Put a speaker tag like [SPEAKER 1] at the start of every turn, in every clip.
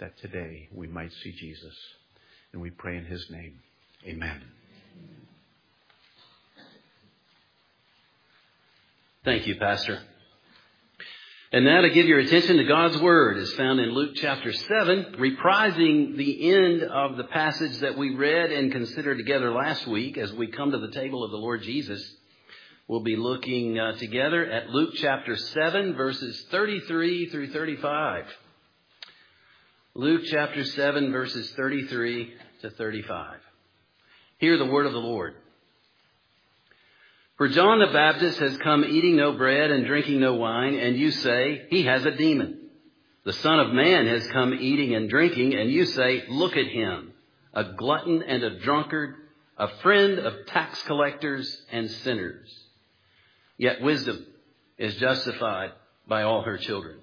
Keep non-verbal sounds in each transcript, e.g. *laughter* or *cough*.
[SPEAKER 1] that today we might see Jesus. And we pray in his name. Amen.
[SPEAKER 2] Thank you, Pastor. And now to give your attention to God's Word is found in Luke chapter 7, reprising the end of the passage that we read and considered together last week as we come to the table of the Lord Jesus. We'll be looking uh, together at Luke chapter 7, verses 33 through 35. Luke chapter 7, verses 33 to 35. Hear the word of the Lord. For John the Baptist has come eating no bread and drinking no wine, and you say, he has a demon. The Son of Man has come eating and drinking, and you say, look at him, a glutton and a drunkard, a friend of tax collectors and sinners. Yet wisdom is justified by all her children.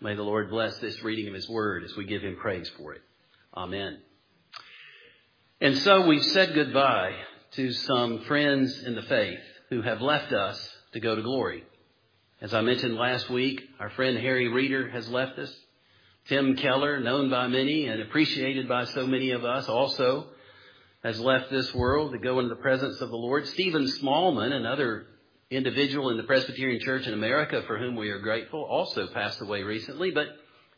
[SPEAKER 2] May the Lord bless this reading of His Word as we give Him praise for it. Amen. And so we've said goodbye to some friends in the faith who have left us to go to glory. As I mentioned last week, our friend Harry Reeder has left us. Tim Keller, known by many and appreciated by so many of us, also has left this world to go into the presence of the Lord. Stephen Smallman, another individual in the Presbyterian Church in America for whom we are grateful, also passed away recently. But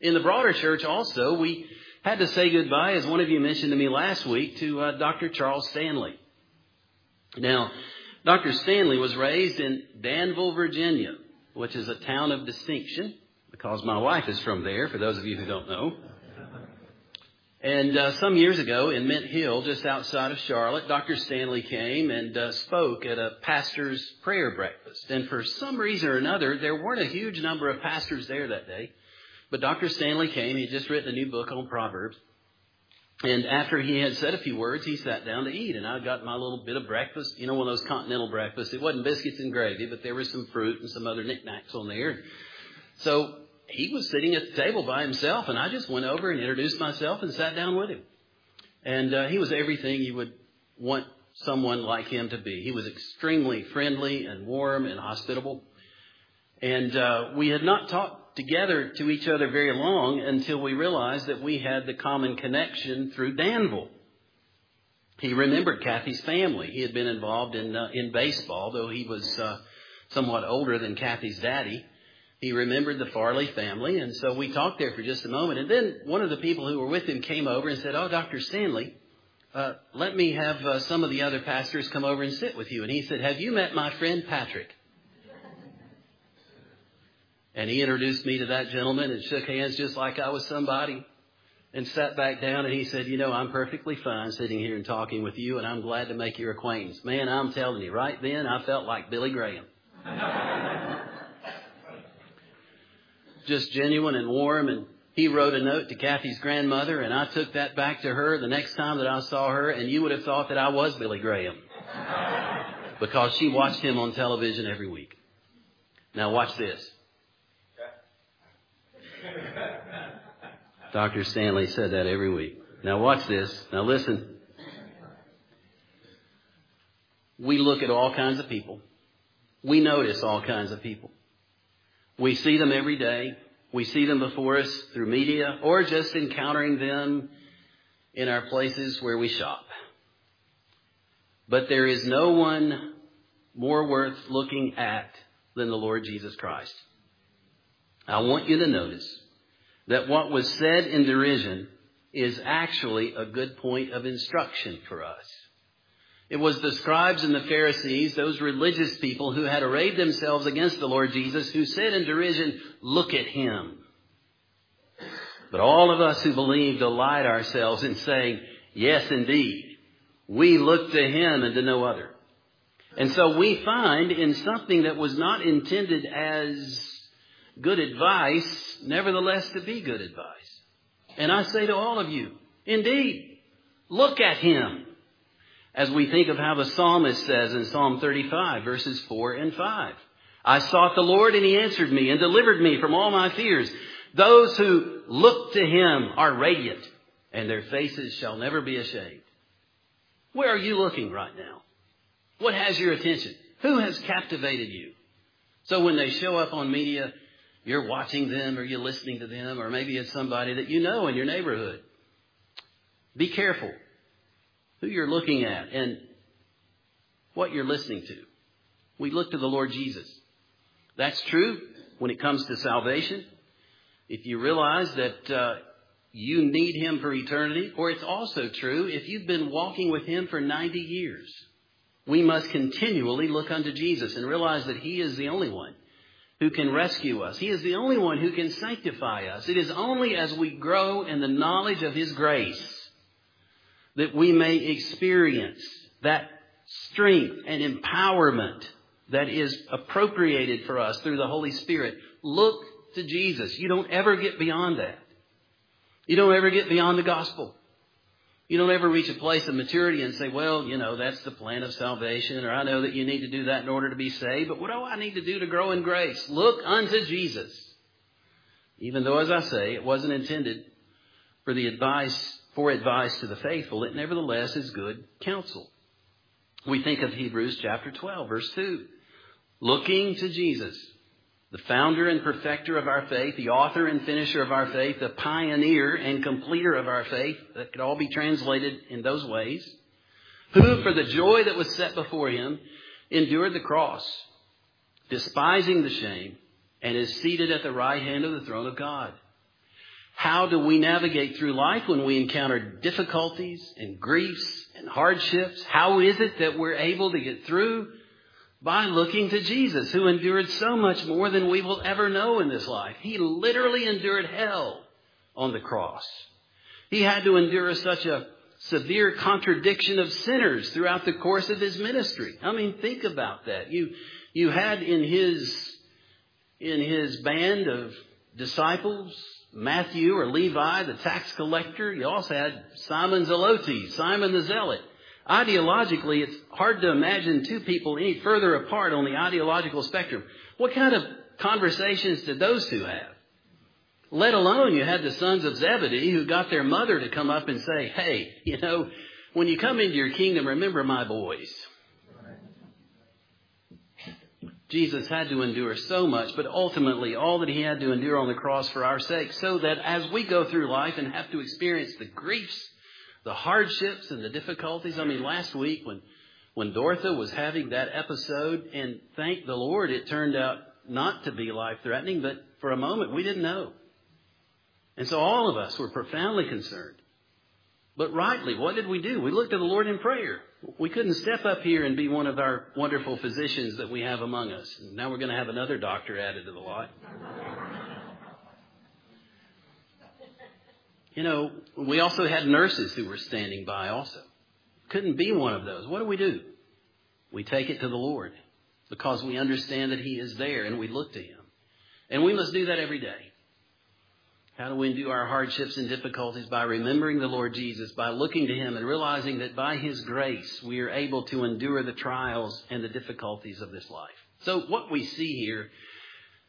[SPEAKER 2] in the broader church also, we had to say goodbye, as one of you mentioned to me last week, to uh, Dr. Charles Stanley. Now, Dr. Stanley was raised in Danville, Virginia, which is a town of distinction because my wife is from there, for those of you who don't know. And uh, some years ago in Mint Hill, just outside of Charlotte, Dr. Stanley came and uh, spoke at a pastor's prayer breakfast. And for some reason or another, there weren't a huge number of pastors there that day. But Dr. Stanley came. He had just written a new book on Proverbs. And after he had said a few words, he sat down to eat. And I got my little bit of breakfast, you know, one of those continental breakfasts. It wasn't biscuits and gravy, but there was some fruit and some other knickknacks on there. So he was sitting at the table by himself, and I just went over and introduced myself and sat down with him. And uh, he was everything you would want someone like him to be. He was extremely friendly and warm and hospitable. And uh, we had not talked together to each other very long until we realized that we had the common connection through Danville. He remembered Kathy's family. He had been involved in uh, in baseball, though he was uh, somewhat older than Kathy's daddy he remembered the Farley family, and so we talked there for just a moment. And then one of the people who were with him came over and said, Oh, Dr. Stanley, uh, let me have uh, some of the other pastors come over and sit with you. And he said, Have you met my friend Patrick? And he introduced me to that gentleman and shook hands just like I was somebody and sat back down and he said, You know, I'm perfectly fine sitting here and talking with you and I'm glad to make your acquaintance. Man, I'm telling you, right then I felt like Billy Graham. *laughs* just genuine and warm. And he wrote a note to Kathy's grandmother, and I took that back to her the next time that I saw her, and you would have thought that I was Billy Graham *laughs* because she watched him on television every week. Now, watch this. *laughs* Dr. Stanley said that every week. Now, watch this. Now, listen. We look at all kinds of people. We notice all kinds of people. We see them every day. We see them before us through media or just encountering them in our places where we shop. But there is no one more worth looking at than the Lord Jesus Christ. I want you to notice that what was said in derision is actually a good point of instruction for us. It was the scribes and the Pharisees, those religious people who had arrayed themselves against the Lord Jesus, who said in derision, Look at him. But all of us who believe delight ourselves in saying, Yes, indeed. We look to him and to no other. And so we find in something that was not intended as good advice, nevertheless to be good advice. And I say to all of you, indeed, look at him as we think of how the psalmist says in Psalm 35, verses 4 and 5. I sought the Lord and he answered me and delivered me from all my fears. Those who look to him are radiant and their faces shall never be ashamed. Where are you looking right now? What has your attention? Who has captivated you? So when they show up on media, you're watching them or you're listening to them, or maybe it's somebody that you know in your neighborhood. Be careful who you're looking at and what you're listening to. We look to the Lord Jesus. That's true when it comes to salvation. If you realize that uh, you need Him for eternity, or it's also true if you've been walking with Him for 90 years. We must continually look unto Jesus and realize that He is the only one who can rescue us. He is the only one who can sanctify us. It is only as we grow in the knowledge of His grace that we may experience that strength and empowerment that is appropriated for us through the Holy Spirit. Look to Jesus. You don't ever get beyond that. You don't ever get beyond the gospel. You don't ever reach a place of maturity and say, well, you know, that's the plan of salvation, or I know that you need to do that in order to be saved, but what do I need to do to grow in grace? Look unto Jesus. Even though, as I say, it wasn't intended for the advice, for advice to the faithful, it nevertheless is good counsel. We think of Hebrews chapter 12, verse 2. Looking to Jesus, the founder and perfecter of our faith, the author and finisher of our faith, the pioneer and completer of our faith, that could all be translated in those ways, who, for the joy that was set before him, endured the cross, despising the shame, and is seated at the right hand of the throne of God. How do we navigate through life when we encounter difficulties and griefs and hardships? How is it that we're able to get through? by looking to Jesus, who endured so much more than we will ever know in this life. He literally endured hell on the cross. He had to endure such a severe contradiction of sinners throughout the course of his ministry. I mean, think about that. You, you had in his, in his band of disciples, Matthew or Levi, the tax collector. You also had Simon Zelotes, Simon the Zealot. Ideologically, it's hard to imagine two people any further apart on the ideological spectrum. What kind of conversations did those two have? Let alone you had the sons of Zebedee who got their mother to come up and say, hey, *laughs* you know, when you come into your kingdom, remember my boys. Jesus had to endure so much, but ultimately all that he had to endure on the cross for our sake, so that as we go through life and have to experience the griefs the hardships and the difficulties. I mean, last week when, when Dorotha was having that episode, and thank the Lord, it turned out not to be life threatening, but for a moment we didn't know. And so all of us were profoundly concerned. But rightly, what did we do? We looked to the Lord in prayer. We couldn't step up here and be one of our wonderful physicians that we have among us. now we're going to have another doctor added to the lot. You know, we also had nurses who were standing by also. Couldn't be one of those. What do we do? We take it to the Lord because we understand that He is there and we look to Him. And we must do that every day. How do we endure our hardships and difficulties? By remembering the Lord Jesus, by looking to Him and realizing that by His grace we are able to endure the trials and the difficulties of this life. So what we see here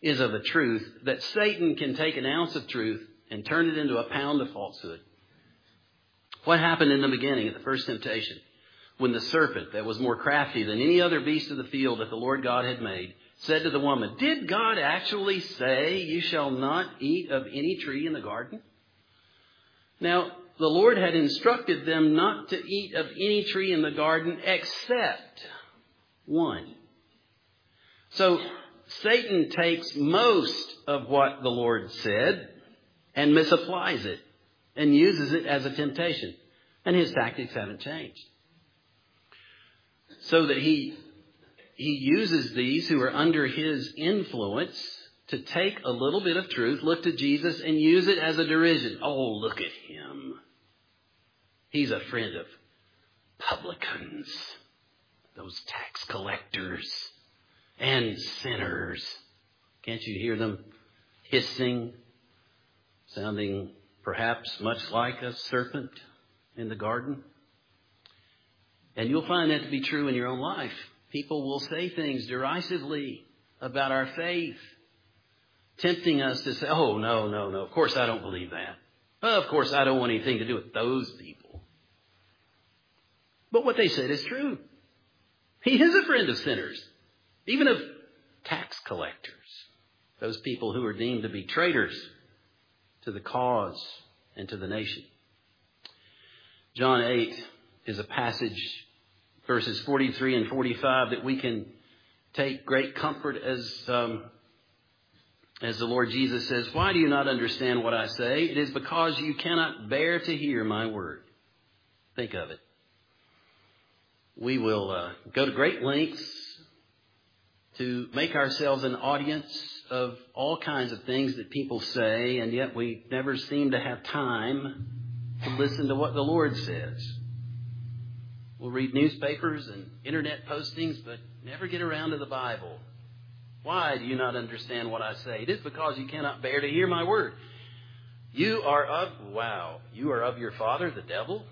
[SPEAKER 2] is of a truth that Satan can take an ounce of truth and turn it into a pound of falsehood. What happened in the beginning at the first temptation? When the serpent, that was more crafty than any other beast of the field that the Lord God had made, said to the woman, Did God actually say, You shall not eat of any tree in the garden? Now, the Lord had instructed them not to eat of any tree in the garden except one. So, Satan takes most of what the Lord said and misapplies it and uses it as a temptation. And his tactics haven't changed. So that he, he uses these who are under his influence to take a little bit of truth, look to Jesus, and use it as a derision. Oh, look at him. He's a friend of publicans, those tax collectors, and sinners. Can't you hear them hissing sounding perhaps much like a serpent in the garden. And you'll find that to be true in your own life. People will say things derisively about our faith, tempting us to say, oh, no, no, no, of course I don't believe that. Oh, of course I don't want anything to do with those people. But what they said is true. He is a friend of sinners, even of tax collectors. those people who are deemed to be traitors to the cause and to the nation. John 8 is a passage, verses 43 and 45, that we can take great comfort as, um, as the Lord Jesus says, Why do you not understand what I say? It is because you cannot bear to hear my word. Think of it. We will uh, go to great lengths to make ourselves an audience of all kinds of things that people say, and yet we never seem to have time to listen to what the Lord says. We'll read newspapers and internet postings, but never get around to the Bible. Why do you not understand what I say? It is because you cannot bear to hear my word. You are of, wow, you are of your father, the devil,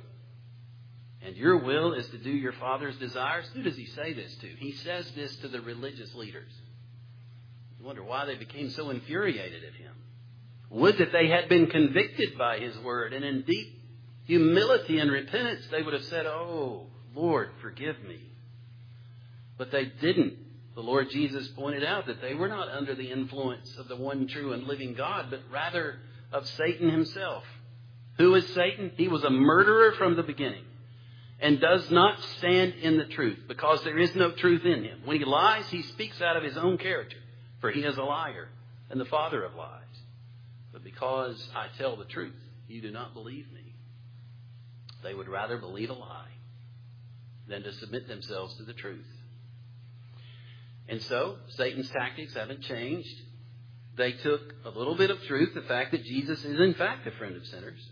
[SPEAKER 2] and your will is to do your father's desires. Who does he say this to? He says this to the religious leaders. You wonder why they became so infuriated at him. Would that they had been convicted by his word, and in deep humility and repentance, they would have said, Oh, Lord, forgive me. But they didn't. The Lord Jesus pointed out that they were not under the influence of the one true and living God, but rather of Satan himself. Who is Satan? He was a murderer from the beginning and does not stand in the truth because there is no truth in him. When he lies, he speaks out of his own character, for he is a liar and the father of lies. But because I tell the truth, you do not believe me. They would rather believe a lie than to submit themselves to the truth. And so, Satan's tactics haven't changed. They took a little bit of truth, the fact that Jesus is in fact a friend of sinners,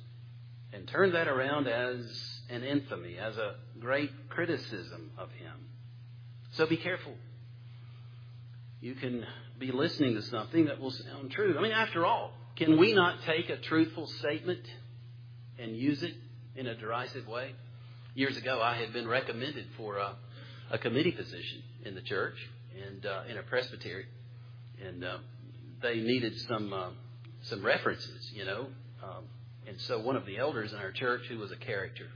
[SPEAKER 2] and turned that around as an infamy, as a great criticism of him. So be careful. You can be listening to something that will sound true. I mean, after all, can we not take a truthful statement and use it in a derisive way? Years ago, I had been recommended for a, a committee position in the church and uh, in a presbytery, and uh, they needed some uh, some references, you know. Um, and so one of the elders in our church, who was a character,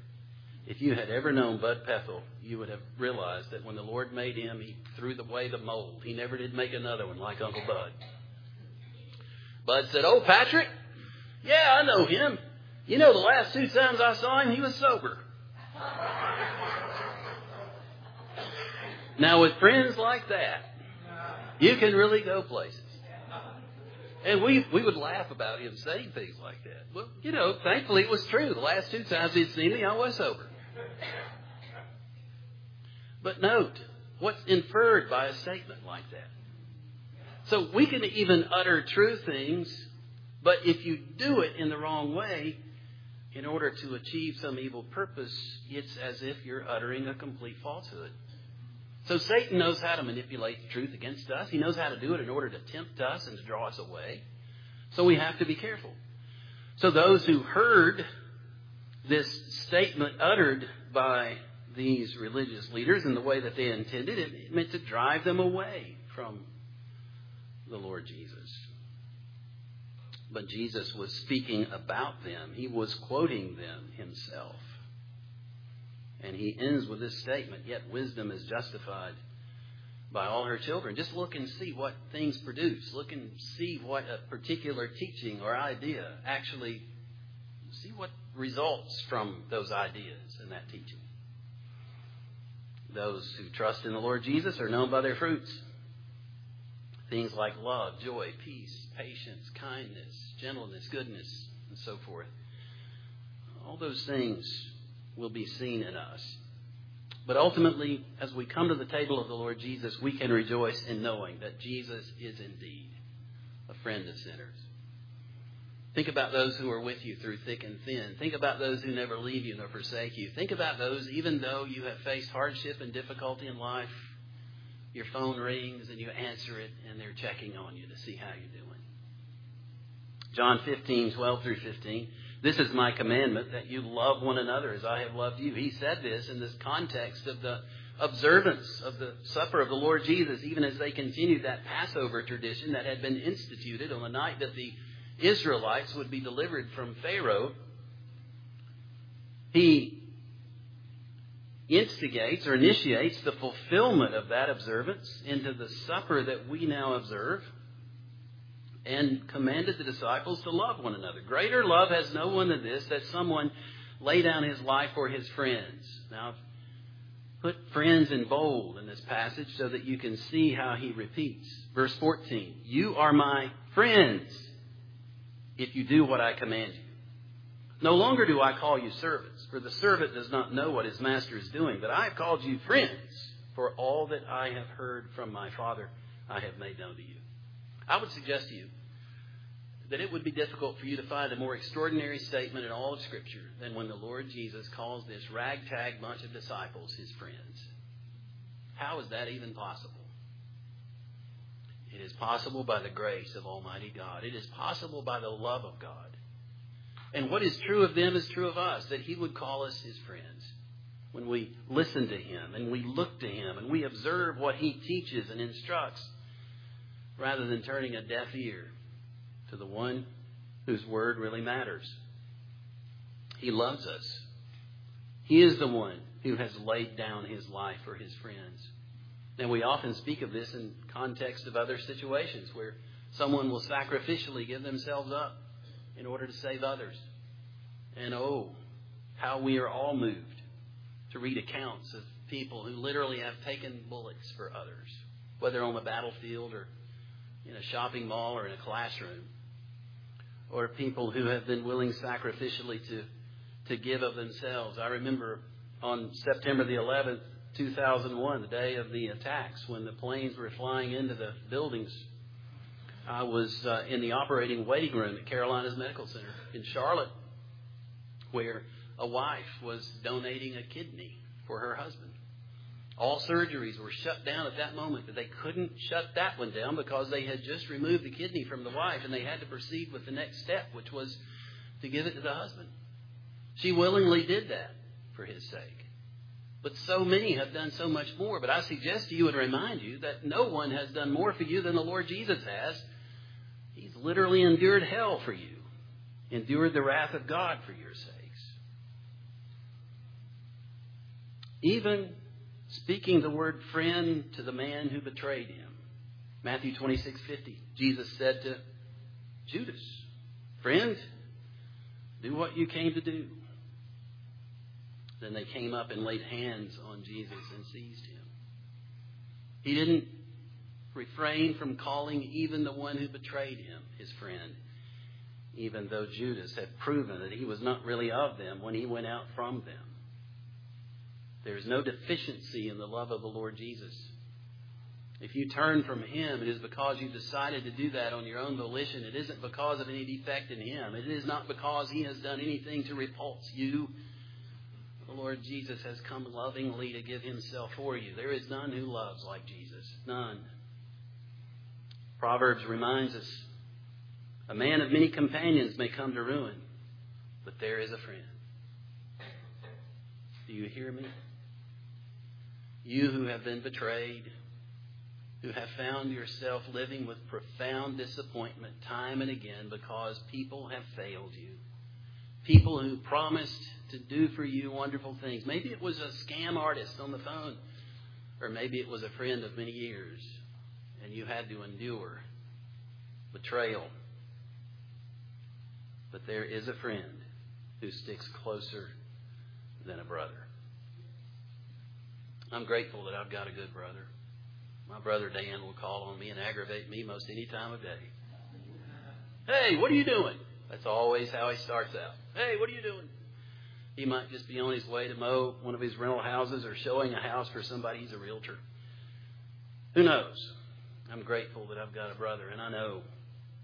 [SPEAKER 2] if you had ever known Bud Pethel, you would have realized that when the Lord made him, he threw away the mold. He never did make another one like Uncle Bud. Bud said, Oh, Patrick? Yeah, I know him. You know, the last two times I saw him, he was sober. Now, with friends like that, you can really go places. And we, we would laugh about him saying things like that. Well, you know, thankfully it was true. The last two times he'd seen me, I was sober. But note what's inferred by a statement like that. So we can even utter true things, but if you do it in the wrong way, in order to achieve some evil purpose, it's as if you're uttering a complete falsehood. So Satan knows how to manipulate the truth against us. He knows how to do it in order to tempt us and to draw us away. So we have to be careful. So those who heard this statement uttered by these religious leaders in the way that they intended, it meant to drive them away from the Lord Jesus. But Jesus was speaking about them. He was quoting them himself. And he ends with this statement Yet wisdom is justified by all her children. Just look and see what things produce. Look and see what a particular teaching or idea actually, see what results from those ideas and that teaching. Those who trust in the Lord Jesus are known by their fruits. Things like love, joy, peace, patience, kindness, gentleness, goodness, and so forth. All those things will be seen in us. But ultimately, as we come to the table of the Lord Jesus, we can rejoice in knowing that Jesus is indeed a friend of sinners. Think about those who are with you through thick and thin. Think about those who never leave you nor forsake you. Think about those, even though you have faced hardship and difficulty in life, your phone rings and you answer it and they're checking on you to see how you're doing. John 15, 12 through 15. This is my commandment that you love one another as I have loved you. He said this in this context of the observance of the supper of the Lord Jesus, even as they continued that Passover tradition that had been instituted on the night that the Israelites would be delivered from Pharaoh. He instigates or initiates the fulfillment of that observance into the supper that we now observe. and commanded the disciples to love one another. Greater love has no one than this, that someone lay down his life for his friends. Now, put friends in bold in this passage so that you can see how he repeats. Verse 14 You are my friends if you do what I command you. No longer do I call you servants, for the servant does not know what his master is doing, but I have called you friends, for all that I have heard from my Father I have made known to you. I would suggest to you that it would be difficult for you to find a more extraordinary statement in all of Scripture than when the Lord Jesus calls this ragtag bunch of disciples his friends. How is that even possible? It is possible by the grace of Almighty God. It is possible by the love of God. And what is true of them is true of us, that He would call us His friends. When we listen to Him and we look to Him and we observe what He teaches and instructs, rather than turning a deaf ear to the one whose word really matters. He loves us. He is the one who has laid down his life for his friends. And we often speak of this in context of other situations where someone will sacrificially give themselves up in order to save others. And oh, how we are all moved to read accounts of people who literally have taken bullets for others, whether on the battlefield or in a shopping mall or in a classroom, or people who have been willing sacrificially to, to give of themselves. I remember on September the 11th, 2001, the day of the attacks, when the planes were flying into the buildings, I was uh, in the operating waiting room at Carolinas Medical Center in Charlotte, where a wife was donating a kidney for her husband. All surgeries were shut down at that moment, but they couldn't shut that one down because they had just removed the kidney from the wife and they had to proceed with the next step, which was to give it to the husband. She willingly did that for his sake. But so many have done so much more. But I suggest to you and remind you that no one has done more for you than the Lord Jesus has. Literally endured hell for you, endured the wrath of God for your sakes. Even speaking the word friend to the man who betrayed him. Matthew 26:50. Jesus said to Judas, "Friend, do what you came to do." Then they came up and laid hands on Jesus and seized him. He didn't refrain from calling even the one who betrayed him his friend, even though Judas had proven that he was not really of them when he went out from them. There is no deficiency in the love of the Lord Jesus. If you turn from Him, it is because you decided to do that on your own volition. It isn't because of any defect in Him. It is not because He has done anything to repulse you. The Lord Jesus has come lovingly to give Himself for you. There is none who loves like Jesus. None. Proverbs reminds us a man of many companions may come to ruin, but there is a friend. Do you hear me? You who have been betrayed, who have found yourself living with profound disappointment time and again because people have failed you. People who promised to do for you wonderful things. Maybe it was a scam artist on the phone, or maybe it was a friend of many years, and you had to endure betrayal. But there is a friend who sticks closer than a brother. I'm grateful that I've got a good brother. My brother Dan will call on me and aggravate me most any time of day. Hey, what are you doing? That's always how he starts out. Hey, what are you doing? He might just be on his way to mow one of his rental houses or showing a house for somebody. He's a realtor. Who knows? I'm grateful that I've got a brother, and I know,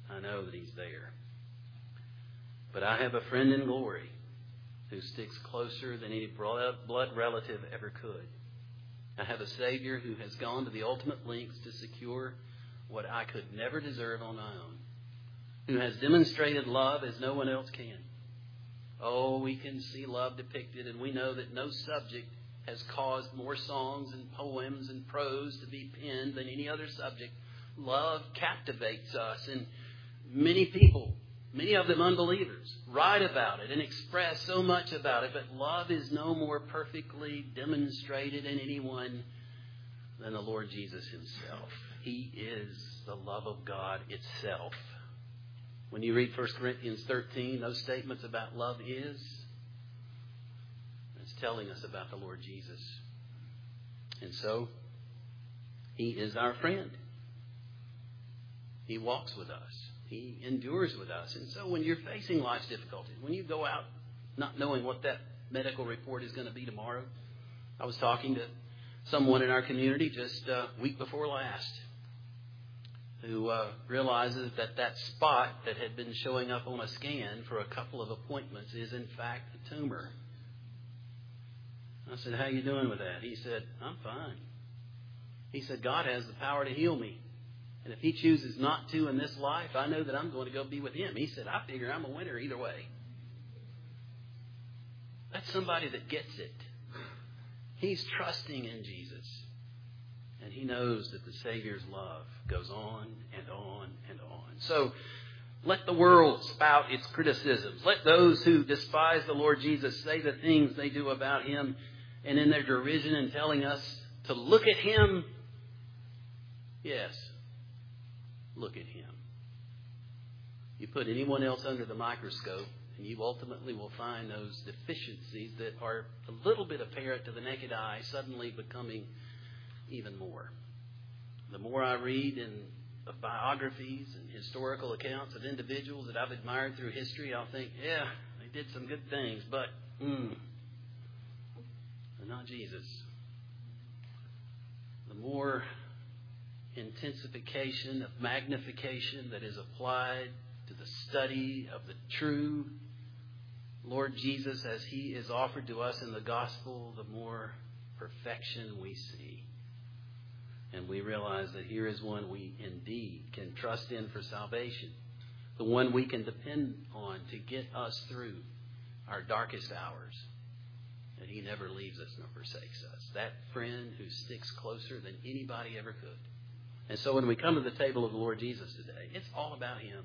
[SPEAKER 2] I know that he's there. But I have a friend in glory who sticks closer than any blood relative ever could. I have a Savior who has gone to the ultimate lengths to secure what I could never deserve on my own, who has demonstrated love as no one else can. Oh, we can see love depicted, and we know that no subject has caused more songs and poems and prose to be penned than any other subject. Love captivates us, and many people many of them unbelievers, write about it and express so much about it, but love is no more perfectly demonstrated in anyone than the Lord Jesus himself. He is the love of God itself. When you read 1 Corinthians 13, those statements about love is, telling us about the Lord Jesus. And so, He is our friend. He walks with us. He endures with us. And so when you're facing life's difficulties, when you go out not knowing what that medical report is going to be tomorrow, I was talking to someone in our community just a week before last who uh, realizes that that spot that had been showing up on a scan for a couple of appointments is in fact a tumor. I said, "How you doing with that?" He said, "I'm fine." He said, "God has the power to heal me." And if he chooses not to in this life, I know that I'm going to go be with him. He said, I figure I'm a winner either way. That's somebody that gets it. He's trusting in Jesus. And he knows that the Savior's love goes on and on and on. So let the world spout its criticisms. Let those who despise the Lord Jesus say the things they do about him. And in their derision and telling us to look at him, yes, look at him. You put anyone else under the microscope, and you ultimately will find those deficiencies that are a little bit apparent to the naked eye suddenly becoming even more. The more I read in of biographies and historical accounts of individuals that I've admired through history, I'll think, yeah, they did some good things, but mm, but not Jesus. The more intensification of magnification that is applied to the study of the true Lord Jesus as he is offered to us in the gospel, the more perfection we see. And we realize that here is one we indeed can trust in for salvation, the one we can depend on to get us through our darkest hours. That he never leaves us nor forsakes us. That friend who sticks closer than anybody ever could. And so when we come to the table of the Lord Jesus today, it's all about Him.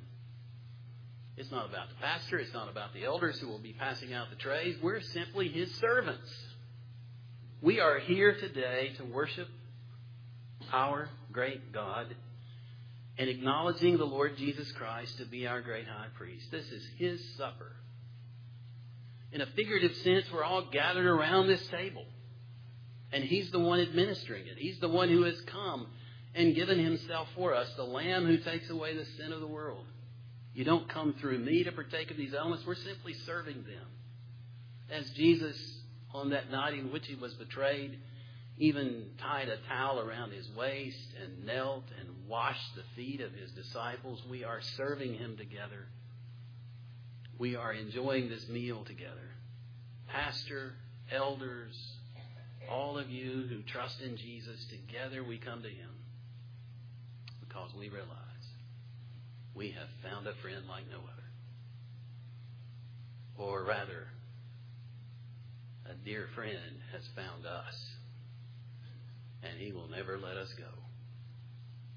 [SPEAKER 2] It's not about the pastor. It's not about the elders who will be passing out the trays. We're simply His servants. We are here today to worship our great God and acknowledging the Lord Jesus Christ to be our great high priest. This is His supper. In a figurative sense, we're all gathered around this table. And He's the one administering it. He's the one who has come and given himself for us, the Lamb who takes away the sin of the world. You don't come through me to partake of these elements. We're simply serving them. As Jesus, on that night in which he was betrayed, even tied a towel around his waist and knelt and washed the feet of his disciples, we are serving him together. We are enjoying this meal together. Pastor, elders, all of you who trust in Jesus, together we come to him because we realize we have found a friend like no other. Or rather, a dear friend has found us, and he will never let us go.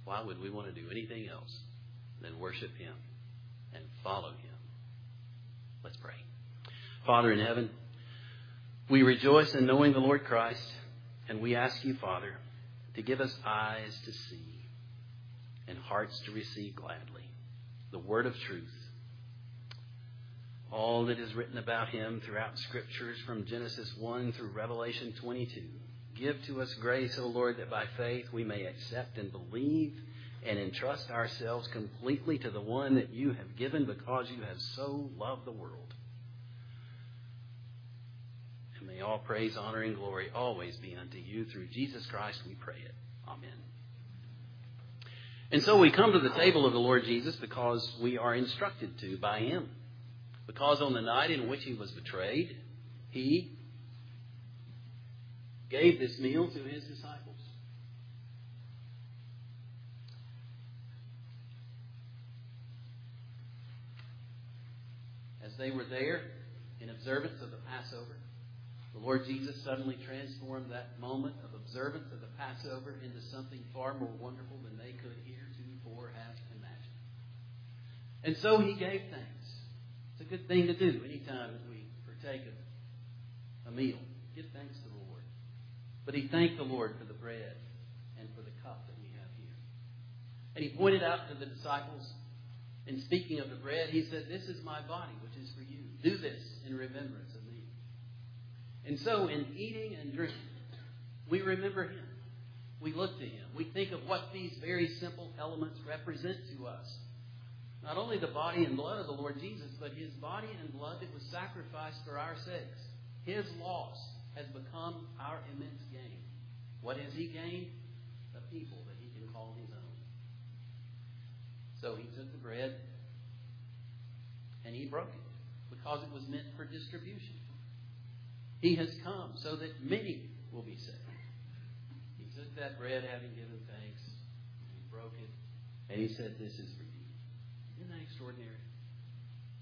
[SPEAKER 2] Why would we want to do anything else than worship him and follow him? Let's pray. Father in heaven, we rejoice in knowing the Lord Christ, and we ask you, Father, to give us eyes to see and hearts to receive gladly the word of truth. All that is written about him throughout scriptures from Genesis 1 through Revelation 22. Give to us grace, O Lord, that by faith we may accept and believe and entrust ourselves completely to the one that you have given because you have so loved the world. And may all praise, honor, and glory always be unto you. Through Jesus Christ we pray it. Amen. And so we come to the table of the Lord Jesus because we are instructed to by Him. Because on the night in which He was betrayed, He gave this meal to His disciples. As they were there in observance of the Passover, the Lord Jesus suddenly transformed that moment of observance of the Passover into something far more wonderful than they could heretofore have imagined. And so he gave thanks. It's a good thing to do anytime we partake of a meal. Give thanks to the Lord. But he thanked the Lord for the bread and for the cup that we have here. And he pointed out to the disciples And speaking of the bread, he said, This is my body, which is for you. Do this in remembrance of me. And so, in eating and drinking, we remember him. We look to him. We think of what these very simple elements represent to us. Not only the body and blood of the Lord Jesus, but his body and blood that was sacrificed for our sakes. His loss has become our immense gain. What has he gained? The people that he can call his own. So he took the bread and he broke it because it was meant for distribution. He has come so that many will be saved. He took that bread having given thanks, and he broke it, and he said, This is for you. Isn't that extraordinary?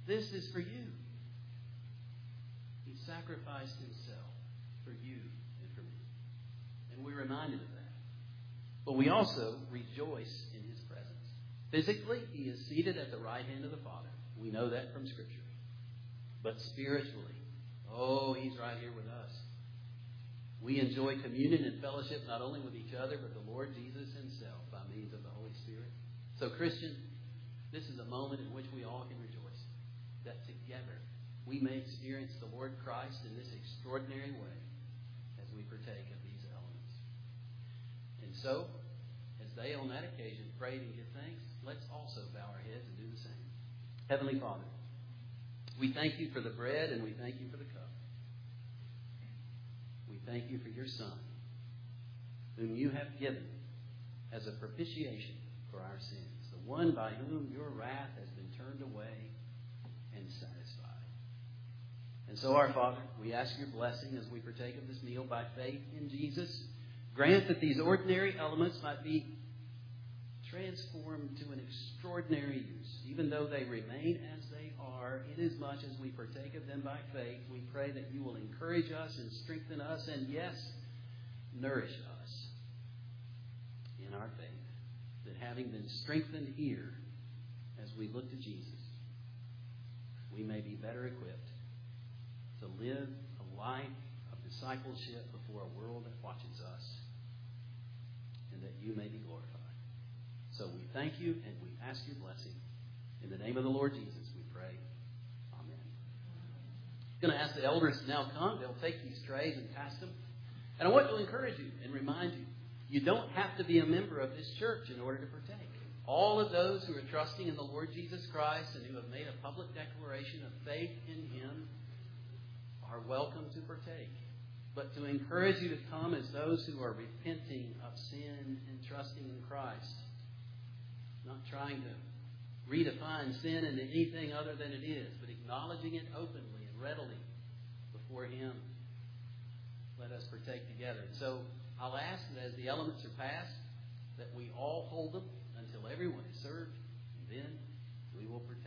[SPEAKER 2] This is for you. He sacrificed himself for you and for me. And we're reminded of that. But we also rejoice in his presence. Physically, he is seated at the right hand of the Father. We know that from Scripture. But spiritually, oh, he's right here with us. We enjoy communion and fellowship not only with each other, but the Lord Jesus himself by means of the Holy Spirit. So, Christian, this is a moment in which we all can rejoice that together we may experience the Lord Christ in this extraordinary way as we partake of these elements. And so, as they on that occasion prayed and give thanks, let's also bow our heads and do the same. Heavenly Father, we thank you for the bread and we thank you for the cup. We thank you for your Son, whom you have given as a propitiation for our sins, the one by whom your wrath has been turned away and satisfied. And so, our Father, we ask your blessing as we partake of this meal by faith in Jesus. Grant that these ordinary elements might be transformed to an extraordinary use, even though they remain as are, inasmuch as we partake of them by faith. We pray that you will encourage us and strengthen us, and yes, nourish us in our faith. That having been strengthened here as we look to Jesus, we may be better equipped to live a life of discipleship before a world that watches us, and that you may be glorified. So we thank you and we ask your blessing. In the name of the Lord Jesus, pray. Amen. I'm going to ask the elders to now come. They'll take these trays and pass them. And I want to encourage you and remind you you don't have to be a member of this church in order to partake. All of those who are trusting in the Lord Jesus Christ and who have made a public declaration of faith in Him are welcome to partake. But to encourage you to come as those who are repenting of sin and trusting in Christ not trying to redefine sin into anything other than it is, but acknowledging it openly and readily before Him. Let us partake together. So I'll ask that as the elements are passed, that we all hold them until everyone is served, and then we will partake.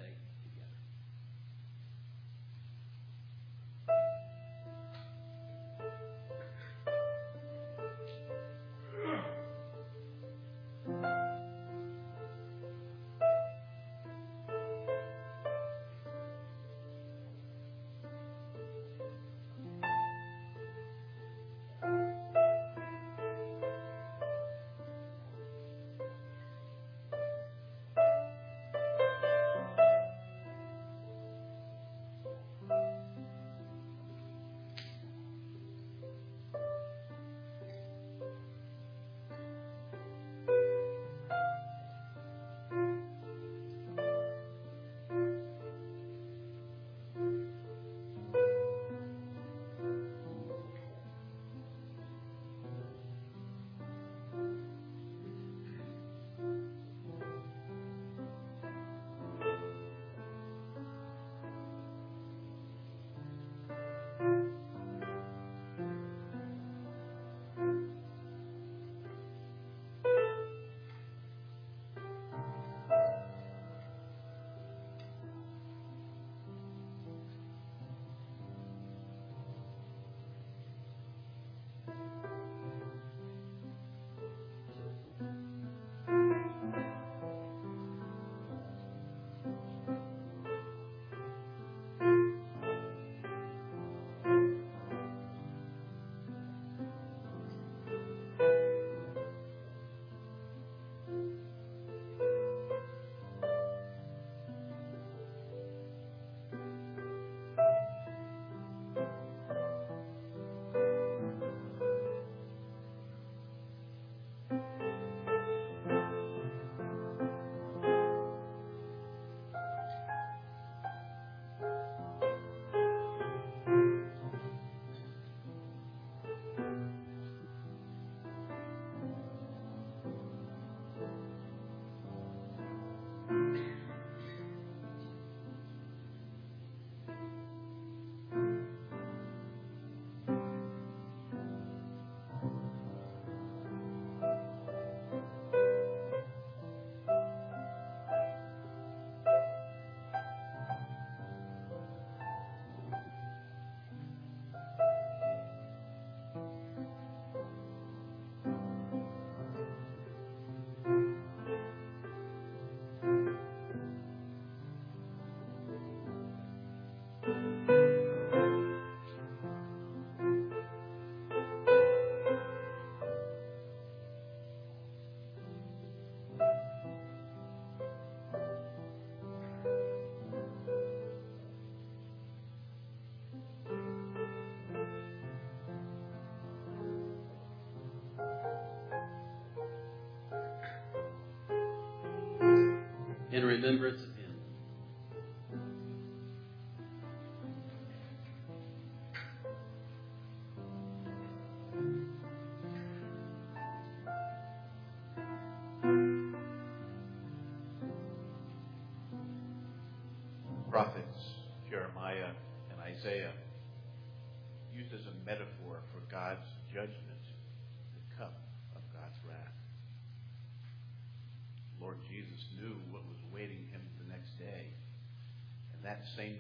[SPEAKER 2] Remembrance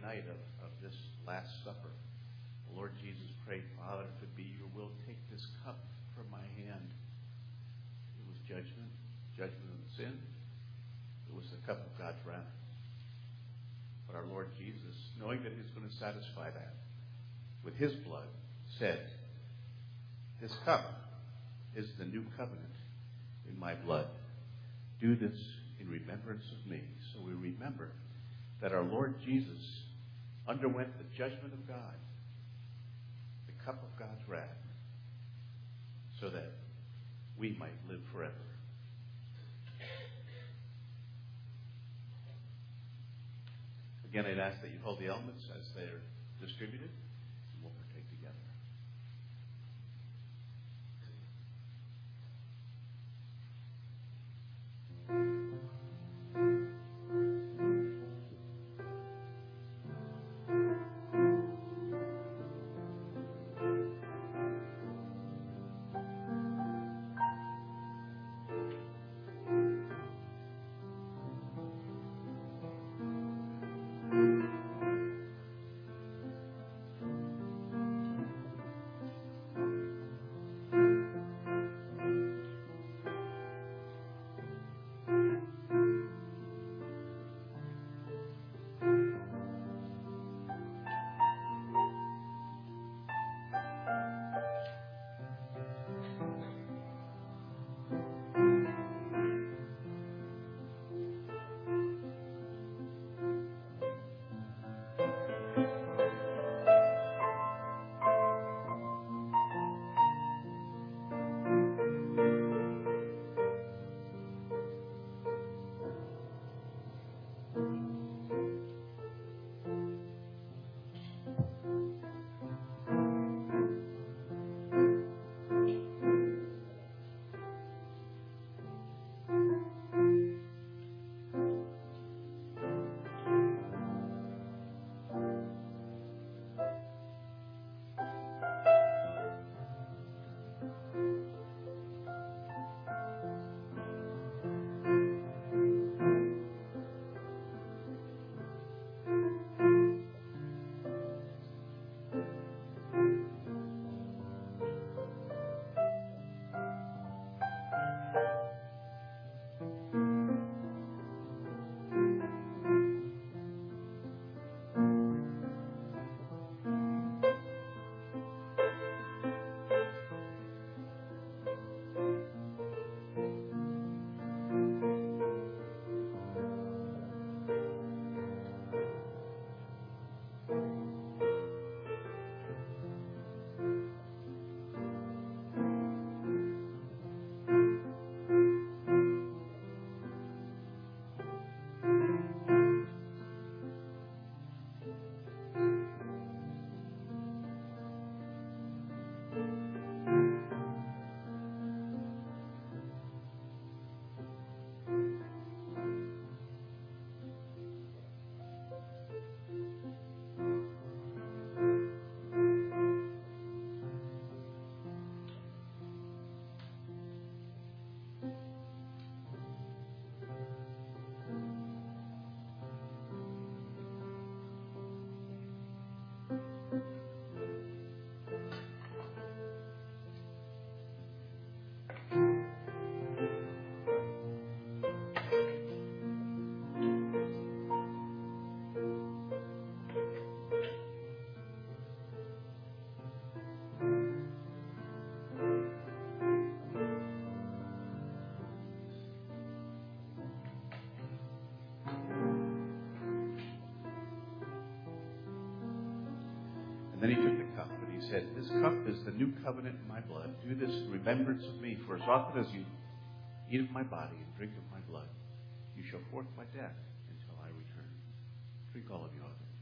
[SPEAKER 3] night of, of this Last Supper, the Lord Jesus prayed, Father, if it be your will, take this cup from my hand. It was judgment, judgment of sin. It was the cup of God's wrath. But our Lord Jesus, knowing that He's going to satisfy that with His blood, said, This cup is the new covenant in my blood. Do this in remembrance of me. So we remember that our Lord Jesus underwent the judgment of God, the cup of God's wrath, so that we might live forever. Again, I'd ask that you hold the elements as they're distributed, Then he took the cup and he said, This cup is the new covenant in my blood. Do this in remembrance of me. For as often as you eat of my body and drink of my blood, you shall forth my death. Until I return.
[SPEAKER 1] Drink all of you of it.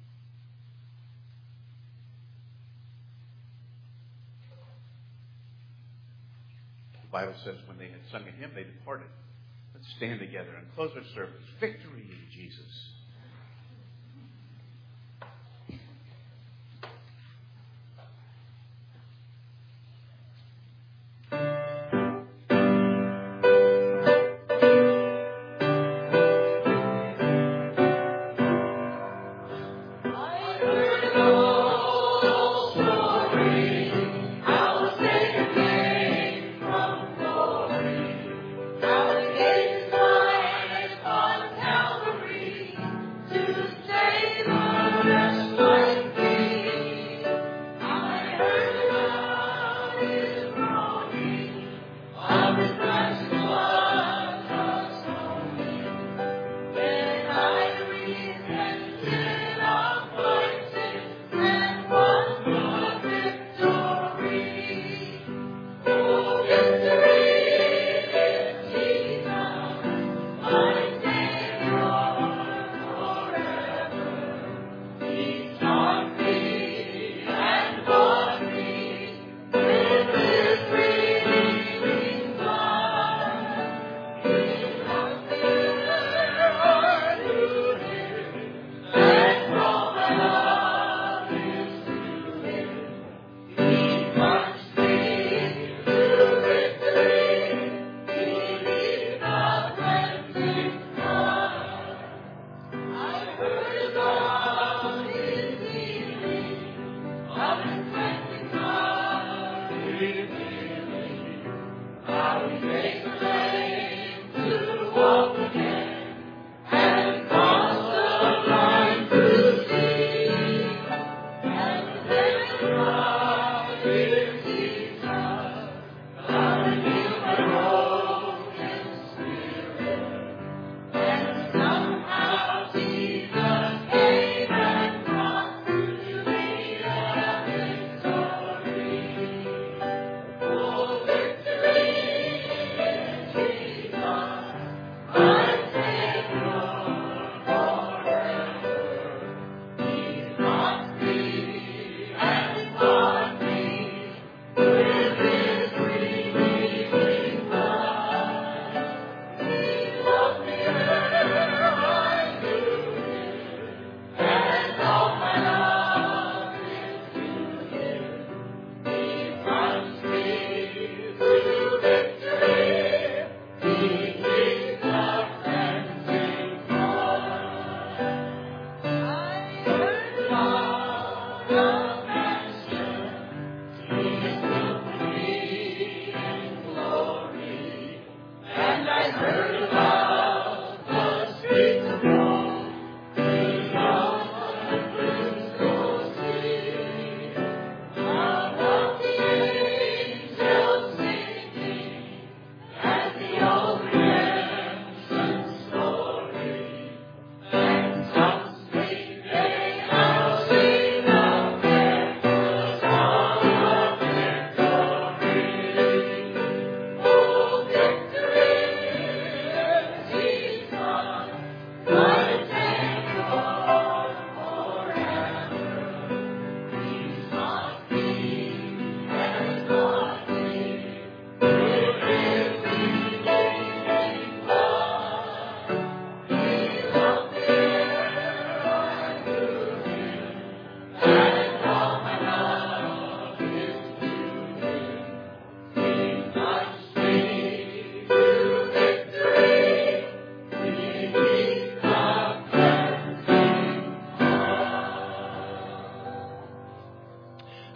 [SPEAKER 1] The Bible says when they had sung a hymn, they departed. Let's stand together and close our service. Victory in Jesus.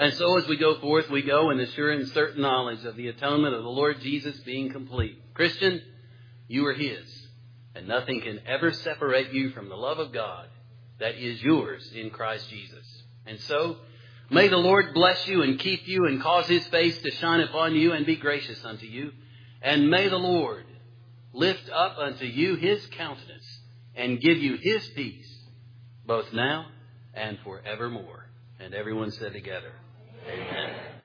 [SPEAKER 2] And so as we go forth, we go in the sure and certain knowledge of the atonement of the Lord Jesus being complete. Christian, you are His, and nothing can ever separate you from the love of God that is yours in Christ Jesus. And so, may the Lord bless you and keep you and cause His face to shine upon you and be gracious unto you. And may the Lord lift up unto you His countenance and give you His peace, both now and forevermore. And everyone said together, Amen.